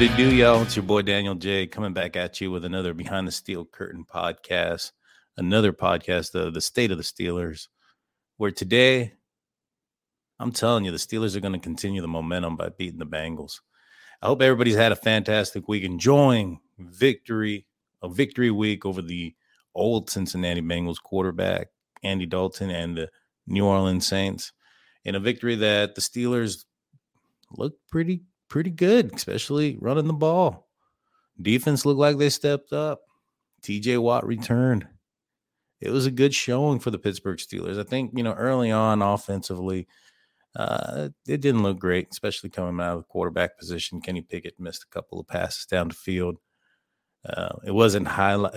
What it do, y'all? It's your boy Daniel J coming back at you with another Behind the Steel Curtain podcast, another podcast of the state of the Steelers, where today I'm telling you the Steelers are going to continue the momentum by beating the Bengals. I hope everybody's had a fantastic week, enjoying victory, a victory week over the old Cincinnati Bengals quarterback, Andy Dalton, and the New Orleans Saints, in a victory that the Steelers looked pretty pretty good, especially running the ball. Defense looked like they stepped up. TJ Watt returned. It was a good showing for the Pittsburgh Steelers. I think, you know, early on offensively, uh, it didn't look great, especially coming out of the quarterback position. Kenny Pickett missed a couple of passes down the field. Uh, it wasn't highlight.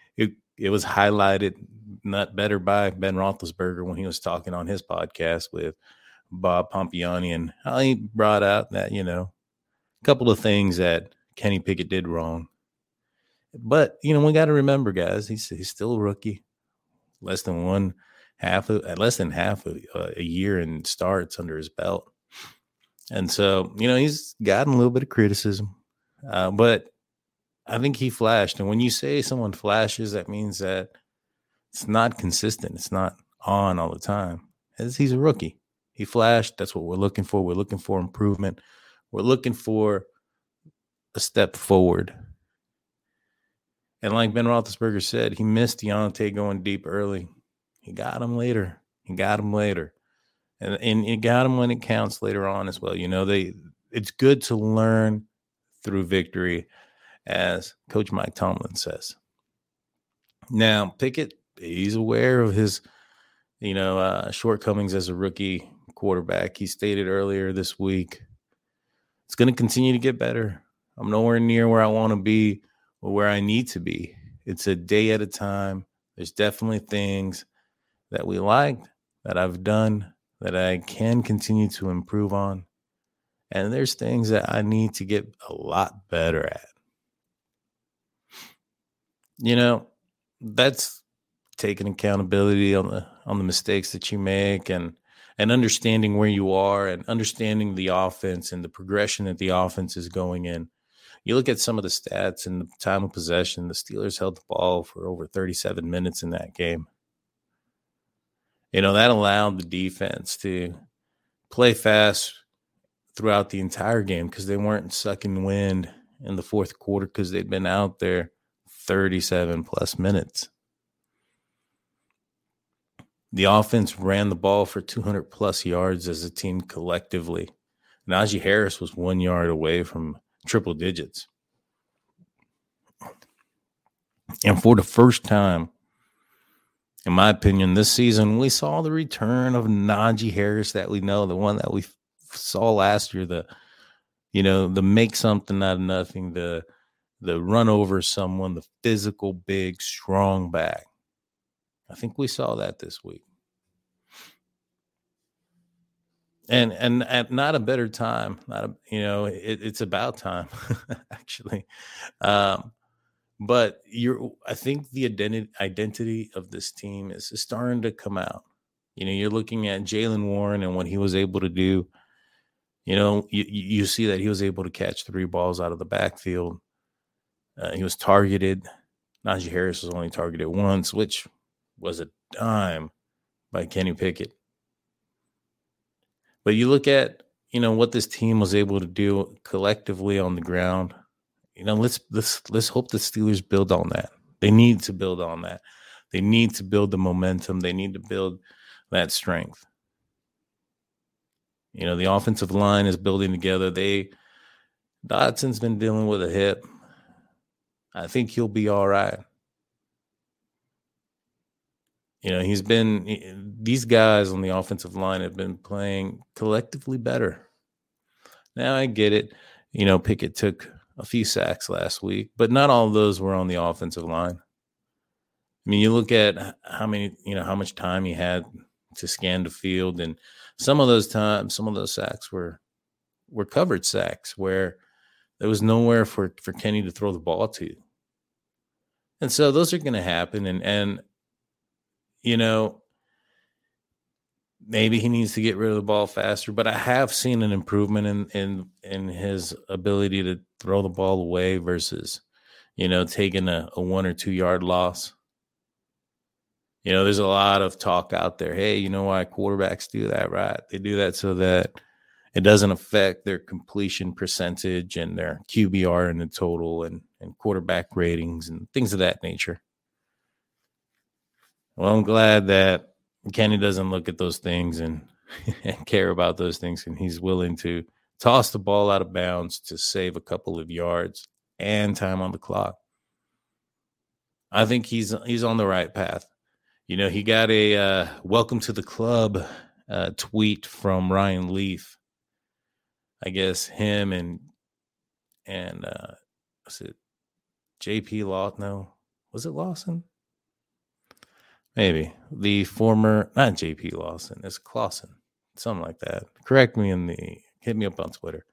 it it was highlighted not better by Ben Roethlisberger when he was talking on his podcast with Bob Pompeani, and he brought out that you know a couple of things that Kenny Pickett did wrong. But you know we got to remember, guys, he's he's still a rookie, less than one half of uh, less than half a, a year in starts under his belt, and so you know he's gotten a little bit of criticism, uh, but I think he flashed. And when you say someone flashes, that means that it's not consistent. It's not on all the time. As he's a rookie, he flashed. That's what we're looking for. We're looking for improvement. We're looking for a step forward. And like Ben Roethlisberger said, he missed Diontae going deep early. He got him later. He got him later, and and he got him when it counts later on as well. You know, they it's good to learn through victory, as Coach Mike Tomlin says. Now Pickett, he's aware of his, you know, uh, shortcomings as a rookie quarterback. He stated earlier this week, it's going to continue to get better. I'm nowhere near where I want to be or where I need to be. It's a day at a time. There's definitely things that we liked that I've done that I can continue to improve on. And there's things that I need to get a lot better at. You know, that's taking accountability on the on the mistakes that you make and and understanding where you are and understanding the offense and the progression that the offense is going in. You look at some of the stats and the time of possession, the Steelers held the ball for over 37 minutes in that game. You know, that allowed the defense to play fast throughout the entire game because they weren't sucking wind in the fourth quarter because they'd been out there 37 plus minutes. The offense ran the ball for 200 plus yards as a team collectively. Najee Harris was one yard away from triple digits. And for the first time, in my opinion, this season, we saw the return of Najee Harris that we know, the one that we saw last year, the you know, the make something out of nothing, the the run over someone, the physical, big, strong back. I think we saw that this week. And and at not a better time, not a, you know, it, it's about time actually. Um, but you're I think the identity identity of this team is, starting to come out. You know, you're looking at Jaylen Warren and what he was able to do. You know, you, you see that he was able to catch three balls out of the backfield. Uh, he was targeted. Najee Harris was only targeted once, which was a dime by Kenny Pickett. But you look at, you know, what this team was able to do collectively on the ground. You know, let's let's let's hope the Steelers build on that. They need to build on that. They need to build the momentum. They need to build that strength. You know, the offensive line is building together. They Dotson's been dealing with a hip. I think he'll be all right. You know, he's been, these guys on the offensive line have been playing collectively better. Now I get it. You know, Pickett took a few sacks last week, but not all of those were on the offensive line. I mean, you look at how many, you know, how much time he had to scan the field, and some of those times, some of those sacks were were covered sacks where there was nowhere for for Kenny to throw the ball to. And so those are going to happen and and you know maybe he needs to get rid of the ball faster, but I have seen an improvement in in in his ability to throw the ball away versus you know taking a, a one or two yard loss. You know, there's a lot of talk out there. Hey, you know why quarterbacks do that, right? They do that so that it doesn't affect their completion percentage and their QBR and the total and, and quarterback ratings and things of that nature. Well, I'm glad that Kenny doesn't look at those things and, and care about those things, and he's willing to toss the ball out of bounds to save a couple of yards and time on the clock. I think he's he's on the right path. You know, he got a uh, welcome to the club uh, tweet from Ryan Leaf I guess him and and uh was it JP Lawson? No, was it Lawson? Maybe the former not JP Lawson, it's Clausen, something like that. Correct me in the hit me up on Twitter.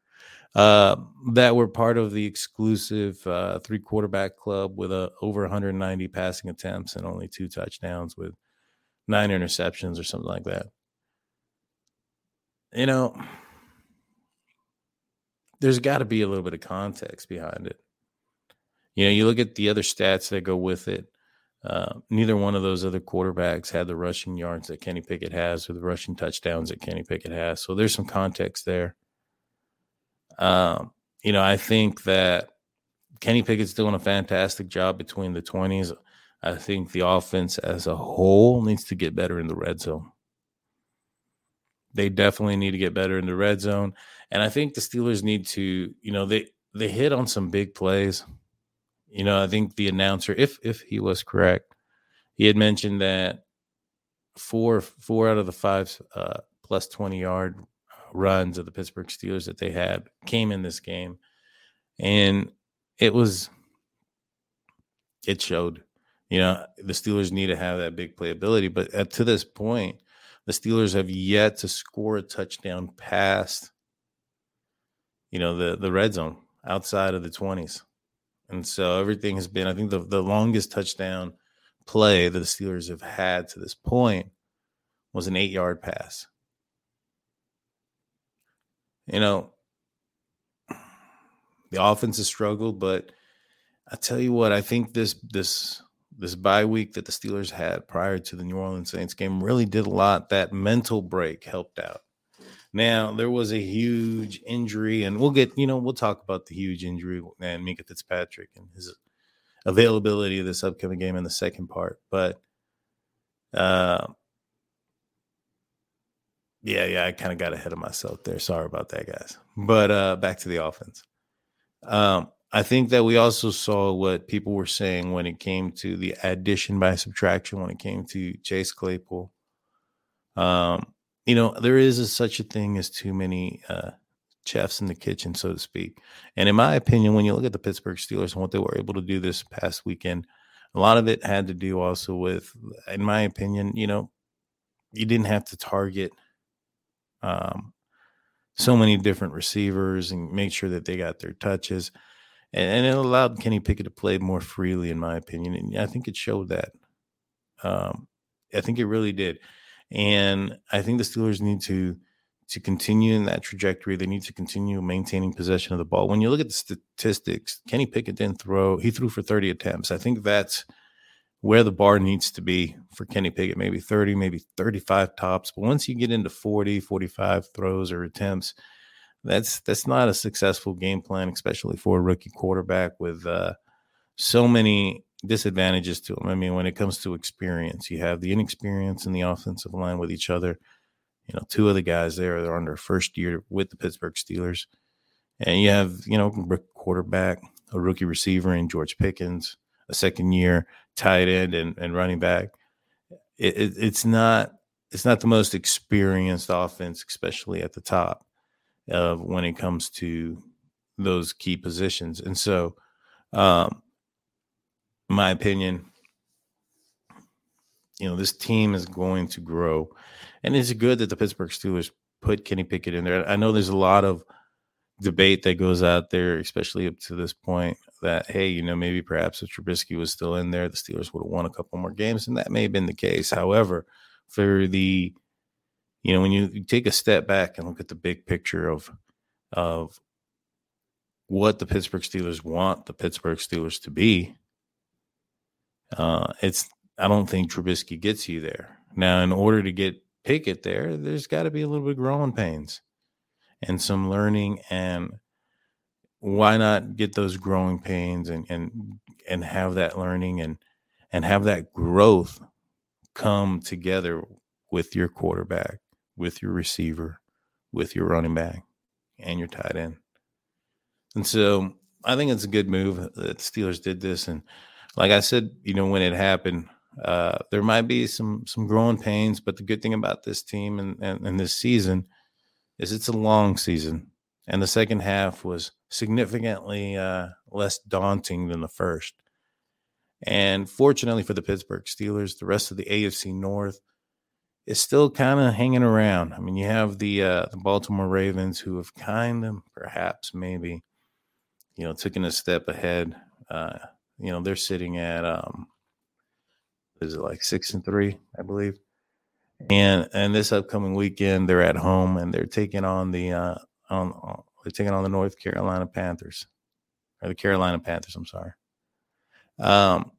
Uh, that were part of the exclusive uh, three quarterback club with a over 190 passing attempts and only two touchdowns with nine interceptions or something like that. You know, there's got to be a little bit of context behind it. You know, you look at the other stats that go with it. Uh, neither one of those other quarterbacks had the rushing yards that Kenny Pickett has or the rushing touchdowns that Kenny Pickett has. So there's some context there. Um, you know, I think that Kenny Pickett's doing a fantastic job between the 20s. I think the offense as a whole needs to get better in the red zone. They definitely need to get better in the red zone. And I think the Steelers need to, you know, they they hit on some big plays. You know, I think the announcer, if if he was correct, he had mentioned that four four out of the five uh, plus twenty yard runs of the Pittsburgh Steelers that they had came in this game, and it was it showed. You know, the Steelers need to have that big playability, but at, to this point, the Steelers have yet to score a touchdown past you know, the the red zone outside of the 20s. And so everything has been, I think the, the longest touchdown play that the Steelers have had to this point was an eight yard pass. You know, the offense has struggled, but I tell you what, I think this this this bye week that the Steelers had prior to the New Orleans Saints game really did a lot. That mental break helped out. Now there was a huge injury, and we'll get you know we'll talk about the huge injury and Minkah Fitzpatrick and his availability of this upcoming game in the second part. But uh, yeah, yeah, I kind of got ahead of myself there. Sorry about that, guys. But uh, back to the offense. Um, I think that we also saw what people were saying when it came to the addition by subtraction, when it came to Chase Claypool. Um, you know, there is a, such a thing as too many, uh, chefs in the kitchen, so to speak. And in my opinion, when you look at the Pittsburgh Steelers and what they were able to do this past weekend, a lot of it had to do also with, in my opinion, you know, you didn't have to target um, so many different receivers and make sure that they got their touches. And, and, it allowed Kenny Pickett to play more freely, in my opinion. And I think it showed that. Um, I think it really did. And I think the Steelers need to to continue in that trajectory. They need to continue maintaining possession of the ball. When you look at the statistics, Kenny Pickett didn't throw, he threw for 30 attempts. I think that's where the bar needs to be for Kenny Pickett, maybe 30, maybe 35 tops. But once you get into 40, 45 throws or attempts, that's that's not a successful game plan, especially for a rookie quarterback with uh, so many disadvantages to him. I mean, when it comes to experience, you have the inexperience in the offensive line with each other. You know, two of the guys there are on their first year with the Pittsburgh Steelers, and you have you know quarterback, a rookie receiver in George Pickens, a second year tight end and, and running back. It, it, it's not it's not the most experienced offense, especially at the top of when it comes to those key positions. And so, um, my opinion, you know, this team is going to grow, and it's good that the Pittsburgh Steelers put Kenny Pickett in there. I know there's a lot of debate that goes out there, especially up to this point, that hey, you know, maybe perhaps if Trubisky was still in there, the Steelers would have won a couple more games, and that may have been the case. However, for the you know, when you, you take a step back and look at the big picture of of what the Pittsburgh Steelers want the Pittsburgh Steelers to be, uh, it's I don't think Trubisky gets you there. Now, in order to get Pickett there, there's got to be a little bit of growing pains and some learning and why not get those growing pains and and and have that learning and and have that growth come together with your quarterback, with your receiver, with your running back, and your tight end. And so I think it's a good move that Steelers did this. And like I said, you know, when it happened, uh, there might be some some growing pains, but the good thing about this team and, and, and this season is it's a long season, and the second half was significantly uh, less daunting than the first. And fortunately for the Pittsburgh Steelers, the rest of the AFC North is still kind of hanging around. I mean, you have the uh, the Baltimore Ravens who have kind of perhaps maybe you know taken a step ahead. Uh, you know, they're sitting at um, is it like six and three, I believe. And and this upcoming weekend, they're at home and they're taking on the uh, on, on they're taking on the North Carolina Panthers or the Carolina Panthers. I'm sorry. Um,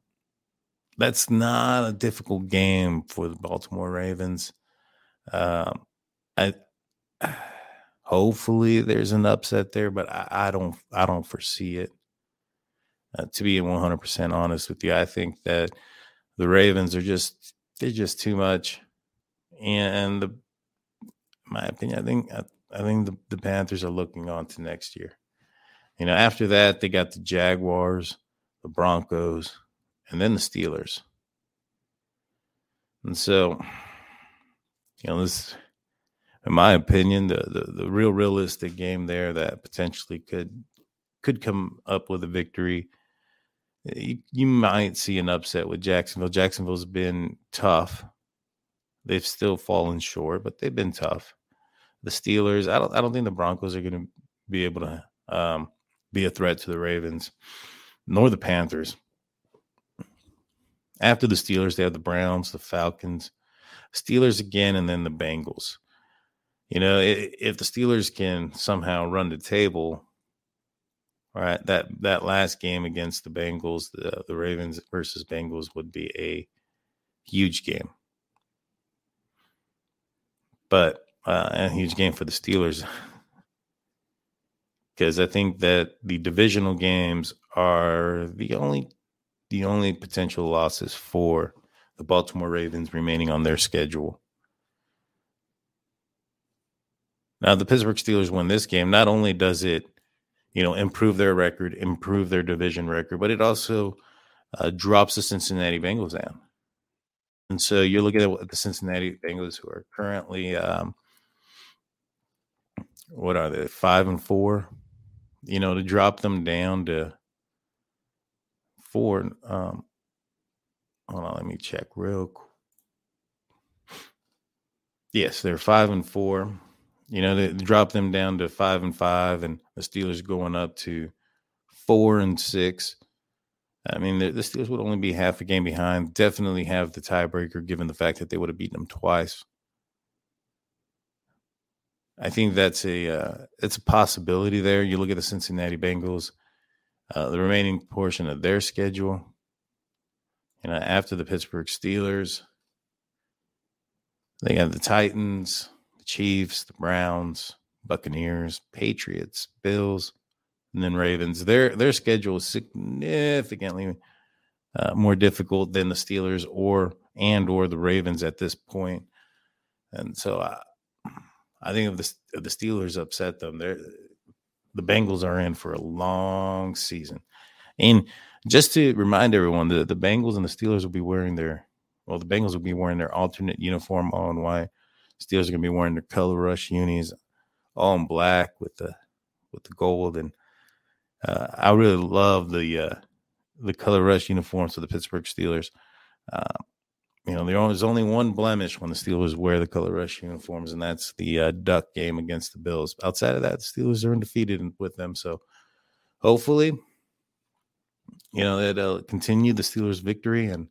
that's not a difficult game for the Baltimore Ravens. Um, I hopefully there's an upset there, but I, I don't I don't foresee it. Uh, to be 100% honest with you, I think that the Ravens are just they're just too much and the my opinion, I think I, I think the, the Panthers are looking on to next year. You know, after that, they got the Jaguars, the Broncos, and then the Steelers. And so, you know, this, in my opinion, the, the, the real realistic game there that potentially could could come up with a victory. You, you might see an upset with Jacksonville. Jacksonville's been tough They've still fallen short, but they've been tough. The Steelers, I don't I don't think the Broncos are going to be able to um, be a threat to the Ravens, nor the Panthers. After the Steelers, they have the Browns, the Falcons, Steelers again, and then the Bengals. You know, if the Steelers can somehow run the table, right, that that last game against the Bengals, the, the Ravens versus Bengals would be a huge game but uh, a huge game for the Steelers because I think that the divisional games are the only the only potential losses for the Baltimore Ravens remaining on their schedule. Now, the Pittsburgh Steelers win this game. Not only does it, you know, improve their record, improve their division record, but it also uh, drops the Cincinnati Bengals down. And so you're looking at the Cincinnati Bengals, who are currently um, what are they? Five and four. You know, to drop them down to four. Um, hold on, let me check real quick. Yes, they're five and four. You know, they drop them down to five and five, and the Steelers going up to four and six. I mean, the, the Steelers would only be half a game behind. Definitely have the tiebreaker, given the fact that they would have beaten them twice. I think that's a uh, it's a possibility there. You look at the Cincinnati Bengals, uh, the remaining portion of their schedule. You know, after the Pittsburgh Steelers, they have the Titans, Chiefs, the Browns, Buccaneers, Patriots, Bills, and then Ravens. Their their schedule is significantly uh, more difficult than the Steelers or and or the Ravens at this point. And so I, I think if the if the Steelers upset them, they're the Bengals are in for a long season. And just to remind everyone that the Bengals and the Steelers will be wearing their well, the Bengals will be wearing their alternate uniform all in white. Steelers are gonna be wearing their color rush unis all in black with the with the gold and uh, I really love the uh, the color rush uniforms for the Pittsburgh Steelers. Uh, you know, there's only one blemish when the Steelers wear the color rush uniforms, and that's the uh, duck game against the Bills. Outside of that, the Steelers are undefeated with them. So hopefully, you know, they'll continue the Steelers' victory, and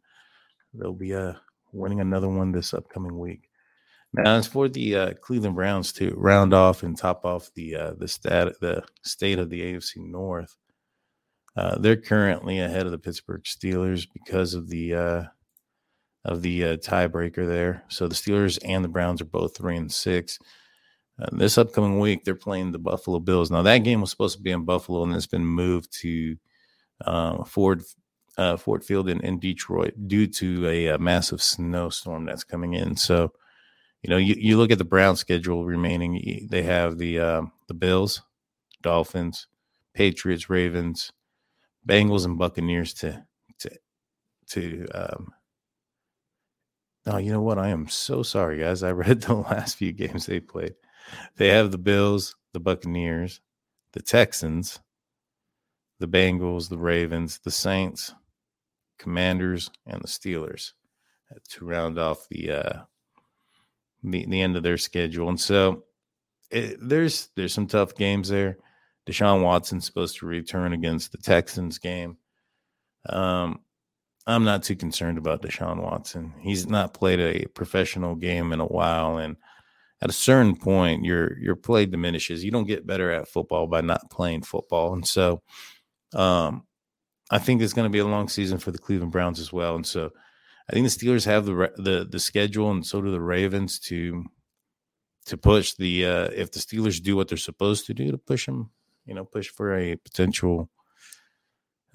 they'll be uh, winning another one this upcoming week. Now, as for the uh, Cleveland Browns to round off and top off the uh, the stat the state of the AFC North, uh, they're currently ahead of the Pittsburgh Steelers because of the uh, of the uh, tiebreaker there. So the Steelers and the Browns are both three and six. Uh, this upcoming week, they're playing the Buffalo Bills. Now that game was supposed to be in Buffalo, and it's been moved to Ford Ford Field in, in Detroit due to a, a massive snowstorm that's coming in. So you know, you, you look at the Brown schedule remaining. They have the uh, the Bills, Dolphins, Patriots, Ravens, Bengals, and Buccaneers to to to. Um, oh, you know what? I am so sorry, guys. I read the last few games they played. They have the Bills, the Buccaneers, the Texans, the Bengals, the Ravens, the Saints, Commanders, and the Steelers to round off the uh, the, the end of their schedule. And so it, there's there's some tough games there. Deshaun Watson's supposed to return against the Texans game. Um, I'm not too concerned about Deshaun Watson. He's not played a professional game in a while, and at a certain point, your your play diminishes. You don't get better at football by not playing football, and so um, I think it's going to be a long season for the Cleveland Browns as well. And so I think the Steelers have the the the schedule, and so do the Ravens to to push the uh, if the Steelers do what they're supposed to do to push them, you know, push for a potential,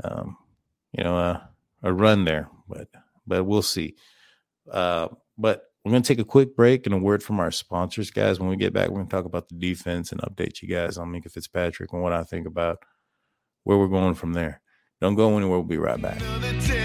um, you know, uh, a run there. But but we'll see. Uh, but we're going to take a quick break and a word from our sponsors, guys. When we get back, we're going to talk about the defense and update you guys on Minkah Fitzpatrick and what I think about where we're going from there. Don't go anywhere. We'll be right back.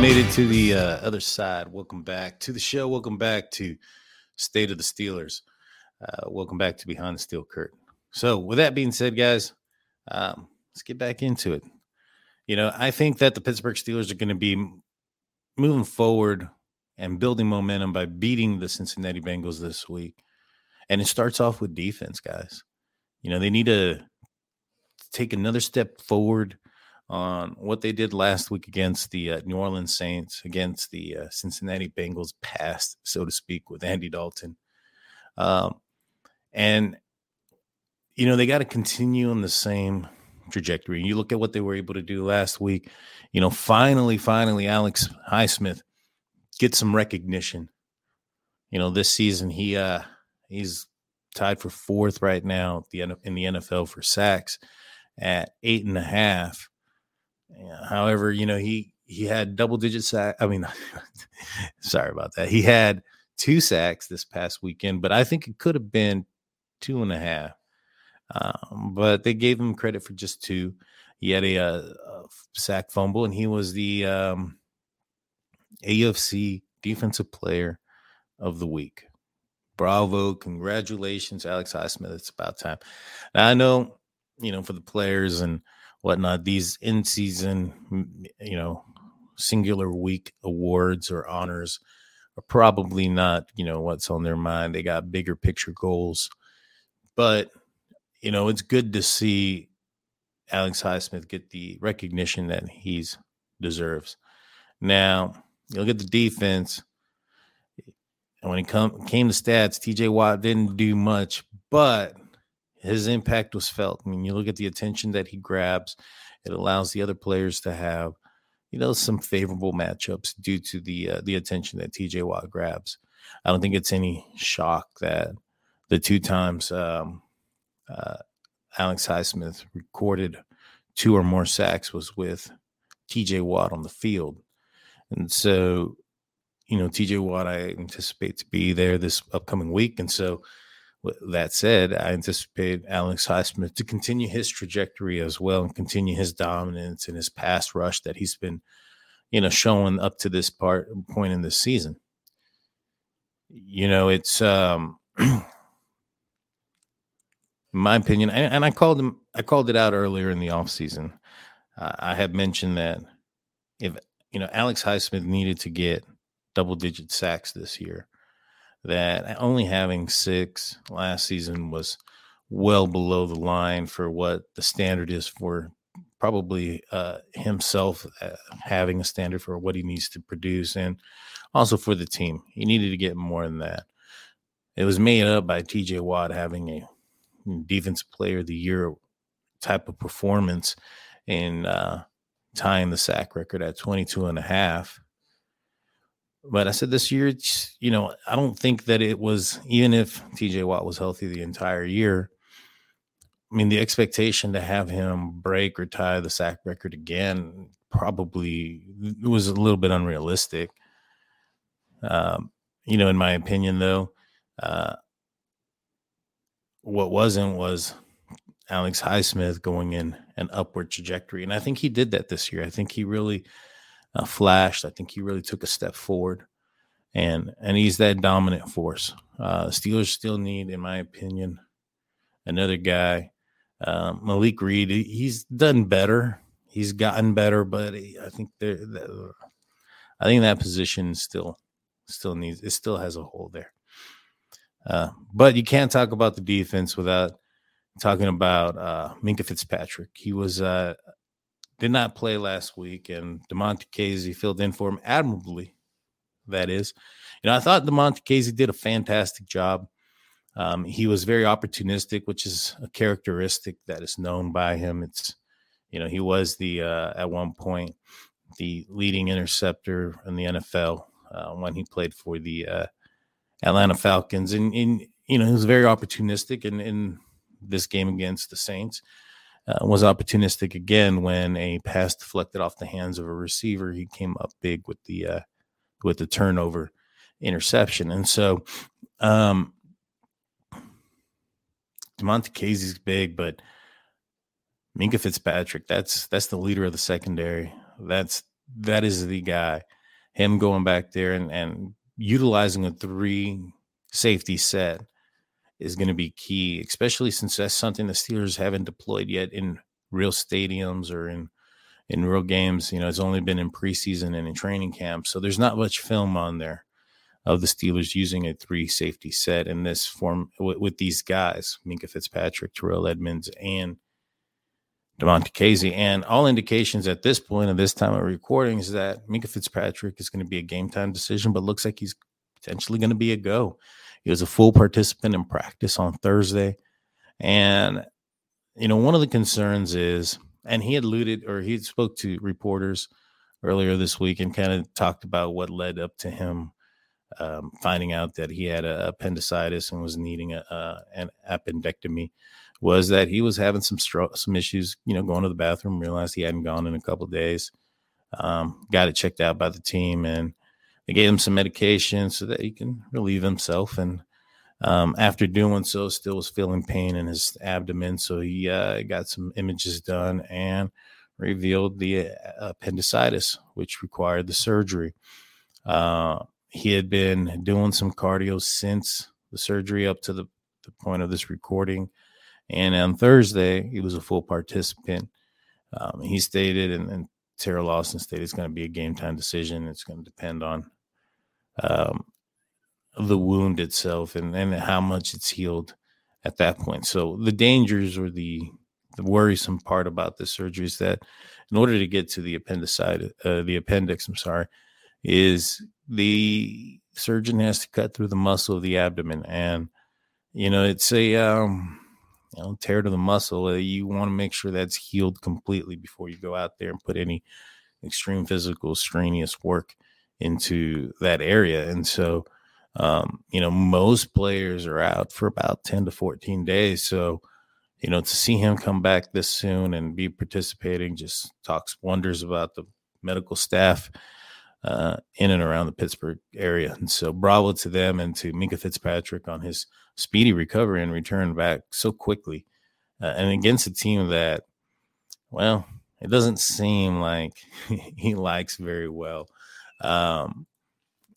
Made it to the uh, other side. Welcome back to the show. Welcome back to State of the Steelers. Uh, welcome back to Behind the Steel Curtain. So, with that being said, guys, um, let's get back into it. You know, I think that the Pittsburgh Steelers are going to be moving forward and building momentum by beating the Cincinnati Bengals this week. And it starts off with defense, guys. You know, they need to take another step forward on what they did last week against the uh, New Orleans Saints, against the uh, Cincinnati Bengals past, so to speak, with Andy Dalton. Um, and, you know, they got to continue on the same trajectory. You look at what they were able to do last week. You know, finally, finally, Alex Highsmith gets some recognition. You know, this season he uh he's tied for fourth right now the in the NFL for sacks at eight and a half. However, you know, he he had double digit sack. I mean, sorry about that. He had two sacks this past weekend, but I think it could have been two and a half. Um, but they gave him credit for just two. He had a, a, a sack fumble, and he was the um, AFC Defensive Player of the Week. Bravo! Congratulations, Alex Highsmith. It's about time. Now, I know, you know, for the players and whatnot. These in season, you know, singular week awards or honors are probably not, you know, what's on their mind. They got bigger picture goals. But, you know, it's good to see Alex Highsmith get the recognition that he's deserves. Now, you look at the defense. And when it come, came to stats, TJ Watt didn't do much, but his impact was felt. I mean, you look at the attention that he grabs, it allows the other players to have, you know, some favorable matchups due to the uh, the attention that TJ Watt grabs. I don't think it's any shock that the two times um, uh, Alex Highsmith recorded two or more sacks was with TJ Watt on the field. And so, you know, TJ Watt, I anticipate to be there this upcoming week. And so, that said, I anticipate Alex Highsmith to continue his trajectory as well and continue his dominance and his pass rush that he's been, you know, showing up to this part point in this season. You know, it's um in my opinion, and, and I called him I called it out earlier in the offseason. Uh, I had mentioned that if you know Alex Highsmith needed to get double digit sacks this year, that only having six last season was well below the line for what the standard is for probably uh, himself uh, having a standard for what he needs to produce and also for the team. He needed to get more than that. It was made up by TJ Watt having a defensive player of the year type of performance and uh, tying the sack record at 22 and a half but I said this year, you know, I don't think that it was, even if TJ Watt was healthy the entire year, I mean, the expectation to have him break or tie the sack record again probably was a little bit unrealistic. Um, you know, in my opinion, though, uh, what wasn't was Alex Highsmith going in an upward trajectory. And I think he did that this year. I think he really uh, flashed. I think he really took a step forward, and and he's that dominant force. Uh, Steelers still need, in my opinion, another guy. Uh, Malik Reed, he's done better. He's gotten better, but I think there, I think that position still still needs it still has a hole there. Uh, but you can't talk about the defense without talking about uh, Minkah Fitzpatrick. He was uh, did not play last week, and Damontae Kazee filled in for him admirably. That is, you know, I thought Damontae Kazee did a fantastic job. Um, he was very opportunistic, which is a characteristic that is known by him. It's, you know, he was the uh, at one point the leading interceptor in the NFL uh, when he played for the uh, Atlanta Falcons, and, and you know he was very opportunistic in in this game against the Saints uh, was opportunistic again when a pass deflected off the hands of a receiver. He came up big with the uh, with the turnover interception, and so um, Damontae Kazee's big, but Minkah Fitzpatrick that's that's the leader of the secondary. That's that is the guy him going back there and, and utilizing a three safety set is going to be key, especially since that's something the Steelers haven't deployed yet in real stadiums or in in real games. You know, it's only been in preseason and in training camp, so there's not much film on there of the Steelers using a three safety set in this form with, with these guys: Minkah Fitzpatrick, Terrell Edmunds, and Damontae Kazee. And all indications at this point, at this time of recording, is that Minkah Fitzpatrick is going to be a game time decision, but looks like he's potentially going to be a go. He was a full participant in practice on Thursday. And, you know, one of the concerns is, and he alluded or he spoke to reporters earlier this week and kind of talked about what led up to him um, finding out that he had a appendicitis and was needing a, a, an appendectomy was that he was having some some issues, you know, going to the bathroom, realized he hadn't gone in a couple days. Um, got it checked out by the team and they gave him some medication so that he can relieve himself. And um, after doing so, still was feeling pain in his abdomen. So he uh, got some images done and revealed the uh, appendicitis, which required the surgery. Uh, he had been doing some cardio since the surgery up to the, the point of this recording. And on Thursday, he was a full participant. Um, he stated, and, and Teryl Lawson stated, it's going to be a game time decision. It's going to depend on um, the wound itself and, and how much it's healed at that point. So the dangers or the the worrisome part about this surgery is that in order to get to the appendicitis, uh, the appendix, I'm sorry, is the surgeon has to cut through the muscle of the abdomen, and you know it's a um, you know tear to the muscle. Uh, you want to make sure that's healed completely before you go out there and put any extreme physical strenuous work into that area, and so. Um, you know, most players are out for about 10 to 14 days. So, you know, to see him come back this soon and be participating just talks wonders about the medical staff uh, in and around the Pittsburgh area. And so, bravo to them and to Minkah Fitzpatrick on his speedy recovery and return back so quickly. Uh, and against a team that, well, it doesn't seem like he likes very well. Um,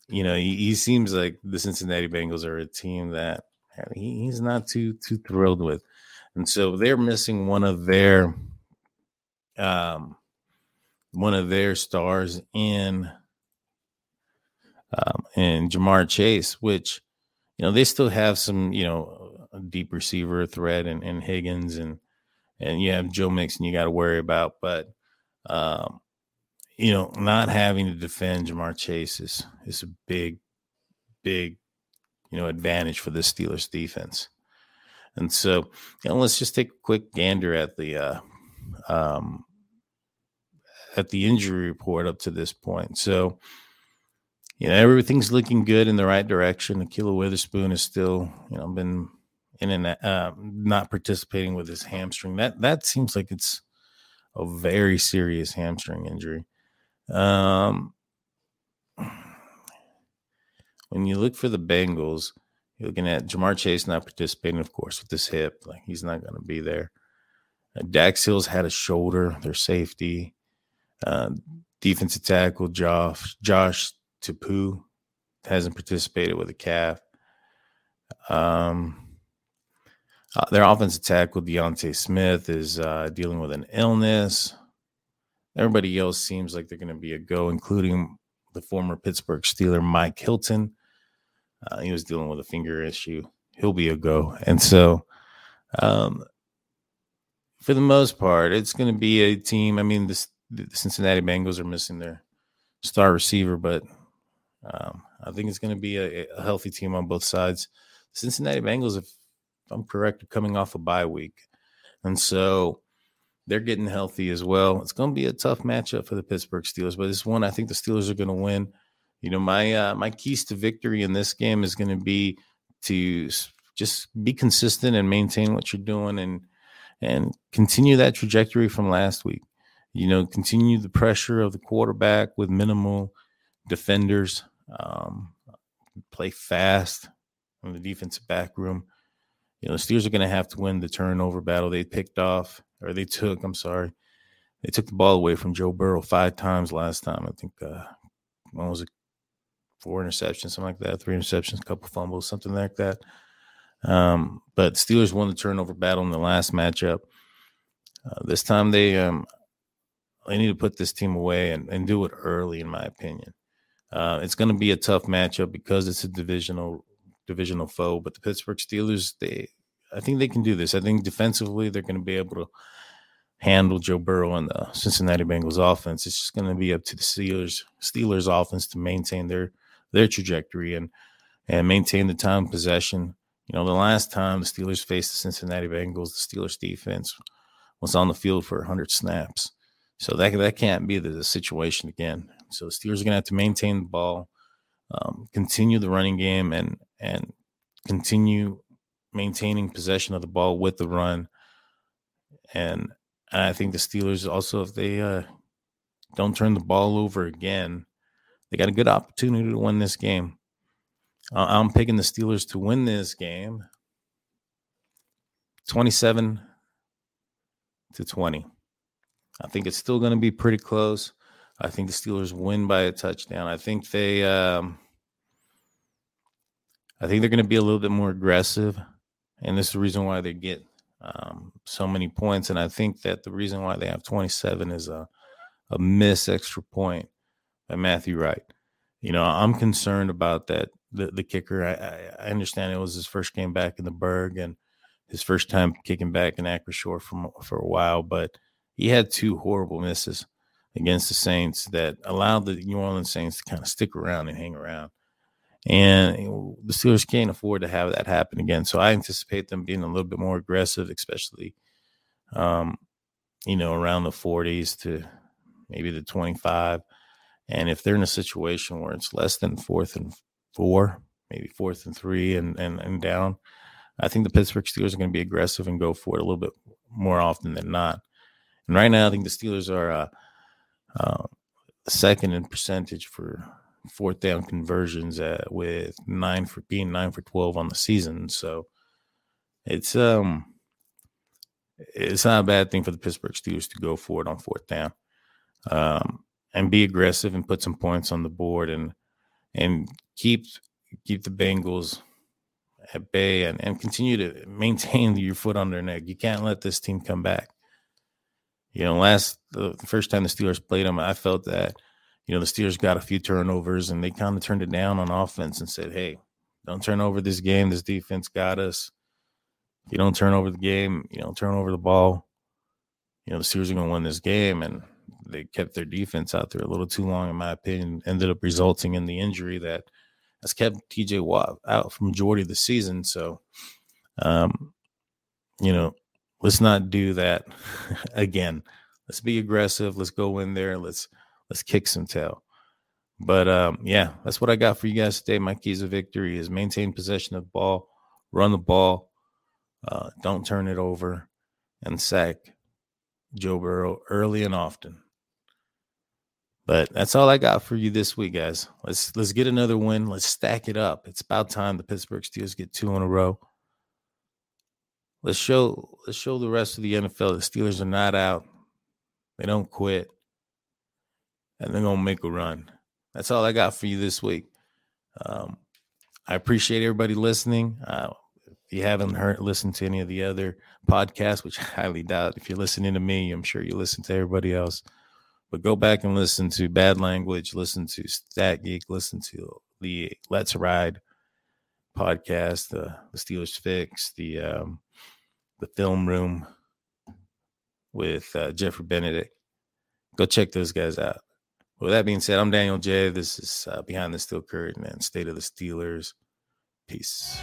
you know, he, he, seems like the Cincinnati Bengals are a team that he, he's not too too thrilled with, and so they're missing one of their um one of their stars in um, and Ja'Marr Chase, which you know they still have some you know deep receiver threat and, and Higgins and and you have Joe Mixon you got to worry about, but um, you know not having to defend Ja'Marr Chase is is a big big you know advantage for the Steelers defense. And so, you know, let's just take a quick gander at the uh, um, at the injury report up to this point. So, you know, everything's looking good in the right direction. Ahkello Witherspoon is still, you know, been in and uh, not participating with his hamstring. That that seems like it's a very serious hamstring injury. Um, when you look for the Bengals, you're looking at Ja'Marr Chase not participating, of course, with this hip. Like he's not going to be there. Uh, Dax Hill's had a shoulder, their safety. Uh, defensive tackle Josh Josh Tupou hasn't participated with a calf. Um, uh, their offensive tackle D'Ante Smith is uh, dealing with an illness. Everybody else seems like they're going to be a go, including the former Pittsburgh Steeler Mike Hilton. Uh, he was dealing with a finger issue. He'll be a go, and so um, for the most part, it's going to be a team. I mean, this, the Cincinnati Bengals are missing their star receiver, but um, I think it's going to be a, a, healthy team on both sides. Cincinnati Bengals, if, I'm correct, are coming off a bye week, and so they're getting healthy as well. It's going to be a tough matchup for the Pittsburgh Steelers, but this one I think the Steelers are going to win. You know, my uh, my keys to victory in this game is going to be to just be consistent and maintain what you're doing and and continue that trajectory from last week. You know, continue the pressure of the quarterback with minimal defenders. Um, play fast in the defensive back room. You know, the Steelers are going to have to win the turnover battle. They picked off, or they took, I'm sorry, they took the ball away from Joe Burrow five times last time. I think uh, what was it, four interceptions, something like that, three interceptions, a couple fumbles, something like that. Um, but Steelers won the turnover battle in the last matchup. Uh, this time they um, they need to put this team away and, and do it early, in my opinion. Uh, it's going to be a tough matchup because it's a divisional divisional foe. But the Pittsburgh Steelers, they I think they can do this. I think defensively they're going to be able to handle Joe Burrow and the Cincinnati Bengals offense. It's just going to be up to the Steelers Steelers offense to maintain their their trajectory and and maintain the time possession. You know, the last time the Steelers faced the Cincinnati Bengals, the Steelers defense was on the field for 100 snaps. So that that can't be the, the situation again. So the Steelers are going to have to maintain the ball, um, continue the running game, and and continue maintaining possession of the ball with the run. And, and I think the Steelers also, if they uh, don't turn the ball over again, they got a good opportunity to win this game. Uh, I'm picking the Steelers to win this game 27 to 20. I think it's still going to be pretty close. I think the Steelers win by a touchdown. I think they um, I think they're going to be a little bit more aggressive, and this is the reason why they get um, so many points. And I think that the reason why they have 27 is a a miss extra point by Matthew Wright. You know, I'm concerned about that. The the kicker. I, I understand it was his first game back in the Burgh and his first time kicking back in Acrisure for for a while, but he had two horrible misses against the Saints that allowed the New Orleans Saints to kind of stick around and hang around. And the Steelers can't afford to have that happen again. So I anticipate them being a little bit more aggressive, especially, um, you know, around the 40s to maybe the 25. And if they're in a situation where it's less than fourth and four, maybe fourth and three and, and, and down, I think the Pittsburgh Steelers are going to be aggressive and go for it a little bit more often than not. And right now, I think the Steelers are uh, uh, second in percentage for fourth down conversions at, with nine for being nine for 12 on the season. So it's, um, it's not a bad thing for the Pittsburgh Steelers to go for it on fourth down, um, and be aggressive and put some points on the board and and keep keep the Bengals at bay and, and continue to maintain your foot on their neck. You can't let this team come back. You know, last the first time the Steelers played them, I felt that you know, the Steelers got a few turnovers and they kind of turned it down on offense and said, hey, don't turn over this game. This defense got us. If you don't turn over the game, you know, turn over the ball. You know, the Steelers are going to win this game. And they kept their defense out there a little too long, in my opinion, ended up resulting in the injury that has kept TJ Watt out for majority of the season. So, um, you know, let's not do that again. Let's be aggressive. Let's go in there. Let's – let's kick some tail. But um, yeah, that's what I got for you guys today. My keys of victory is maintain possession of ball, run the ball, uh, don't turn it over, and sack Joe Burrow early and often. But that's all I got for you this week, guys. Let's let's get another win. Let's stack it up. It's about time the Pittsburgh Steelers get two in a row. Let's show let's show the rest of the NFL the Steelers are not out. They don't quit and they're gonna make a run. That's all I got for you this week. Um, I appreciate everybody listening. Uh, if you haven't heard listened to any of the other podcasts, which I highly doubt, if you're listening to me, I'm sure you listen to everybody else. But go back and listen to Bad Language, listen to Stat Geek, listen to the Let's Ride podcast, the, the Steelers Fix, the um, the Film Room with uh, Geoffrey Benedict. Go check those guys out. With that being said, I'm Daniel J. This is uh, Behind the Steel Curtain and State of the Steelers. Peace.